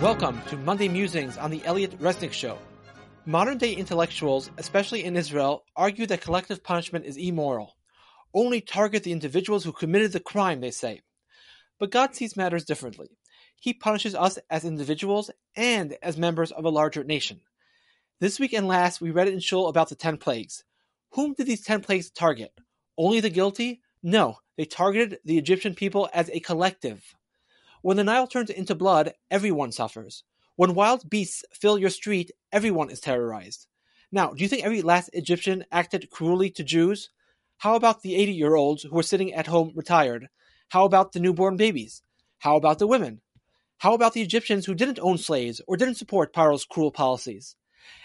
Welcome to Monday Musings on the Elliot Resnick Show. Modern day intellectuals, especially in Israel, argue that collective punishment is immoral. Only target the individuals who committed the crime, they say. But God sees matters differently. He punishes us as individuals and as members of a larger nation. This week and last, we read in Shul about the ten plagues. Whom did these ten plagues target? Only the guilty? No, they targeted the Egyptian people as a collective. When the Nile turns into blood, everyone suffers. When wild beasts fill your street, everyone is terrorized. Now, do you think every last Egyptian acted cruelly to Jews? How about the 80 year olds who are sitting at home retired? How about the newborn babies? How about the women? How about the Egyptians who didn't own slaves or didn't support Paro's cruel policies?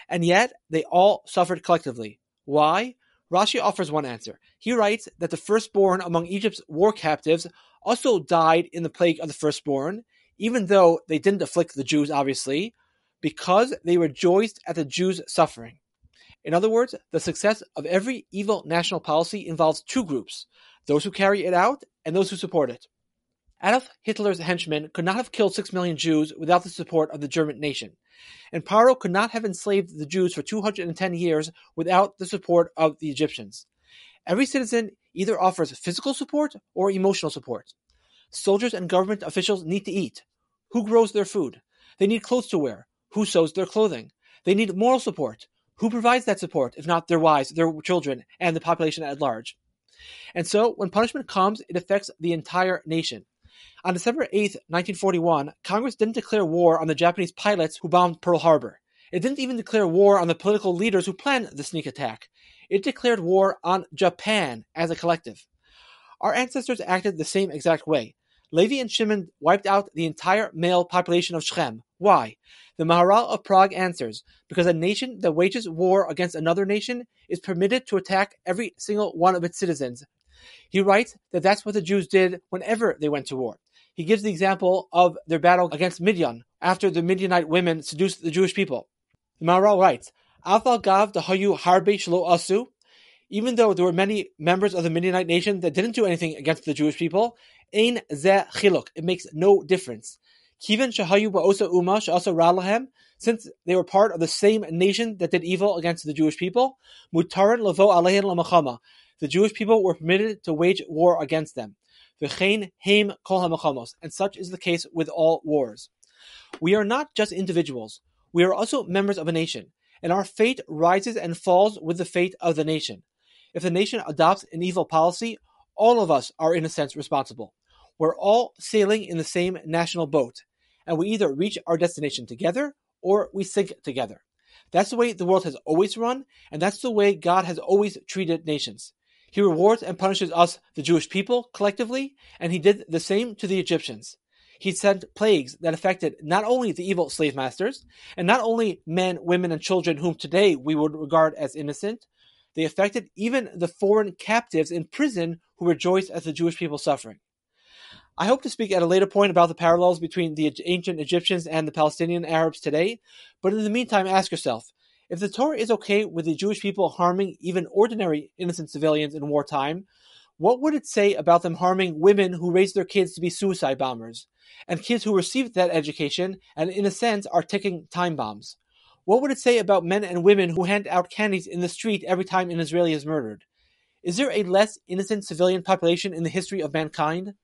And yet, they all suffered collectively. Why? Rashi offers one answer. He writes that the firstborn among Egypt's war captives also died in the plague of the firstborn, even though they didn't afflict the Jews, obviously, because they rejoiced at the Jews' suffering. In other words, the success of every evil national policy involves two groups those who carry it out and those who support it. Adolf Hitler's henchmen could not have killed six million Jews without the support of the German nation. And Paro could not have enslaved the Jews for 210 years without the support of the Egyptians. Every citizen either offers physical support or emotional support. Soldiers and government officials need to eat. Who grows their food? They need clothes to wear. Who sews their clothing? They need moral support. Who provides that support, if not their wives, their children, and the population at large? And so, when punishment comes, it affects the entire nation. On December 8, 1941, Congress didn't declare war on the Japanese pilots who bombed Pearl Harbor. It didn't even declare war on the political leaders who planned the sneak attack. It declared war on Japan as a collective. Our ancestors acted the same exact way. Levi and Shimon wiped out the entire male population of Shechem. Why? The Maharal of Prague answers because a nation that wages war against another nation is permitted to attack every single one of its citizens. He writes that that's what the Jews did whenever they went to war. He gives the example of their battle against Midian after the Midianite women seduced the Jewish people. The writes, Aval Gav Hayu Harbe Shlo Asu, even though there were many members of the Midianite nation that didn't do anything against the Jewish people, Ein Ze Chiluk, it makes no difference. Kivan Shahayu Ba'osa Uma Sha'asa Ralahem, since they were part of the same nation that did evil against the Jewish people, Mutaran Lavo Alehin Lamachama, the Jewish people were permitted to wage war against them. V'chein kol hamachamos, and such is the case with all wars. We are not just individuals; we are also members of a nation, and our fate rises and falls with the fate of the nation. If the nation adopts an evil policy, all of us are in a sense responsible. We're all sailing in the same national boat, and we either reach our destination together or we sink together. That's the way the world has always run, and that's the way God has always treated nations. He rewards and punishes us, the Jewish people, collectively, and he did the same to the Egyptians. He sent plagues that affected not only the evil slave masters, and not only men, women, and children whom today we would regard as innocent, they affected even the foreign captives in prison who rejoiced at the Jewish people suffering. I hope to speak at a later point about the parallels between the ancient Egyptians and the Palestinian Arabs today, but in the meantime, ask yourself if the Torah is okay with the Jewish people harming even ordinary innocent civilians in wartime, what would it say about them harming women who raise their kids to be suicide bombers, and kids who received that education and, in a sense, are ticking time bombs? What would it say about men and women who hand out candies in the street every time an Israeli is murdered? Is there a less innocent civilian population in the history of mankind?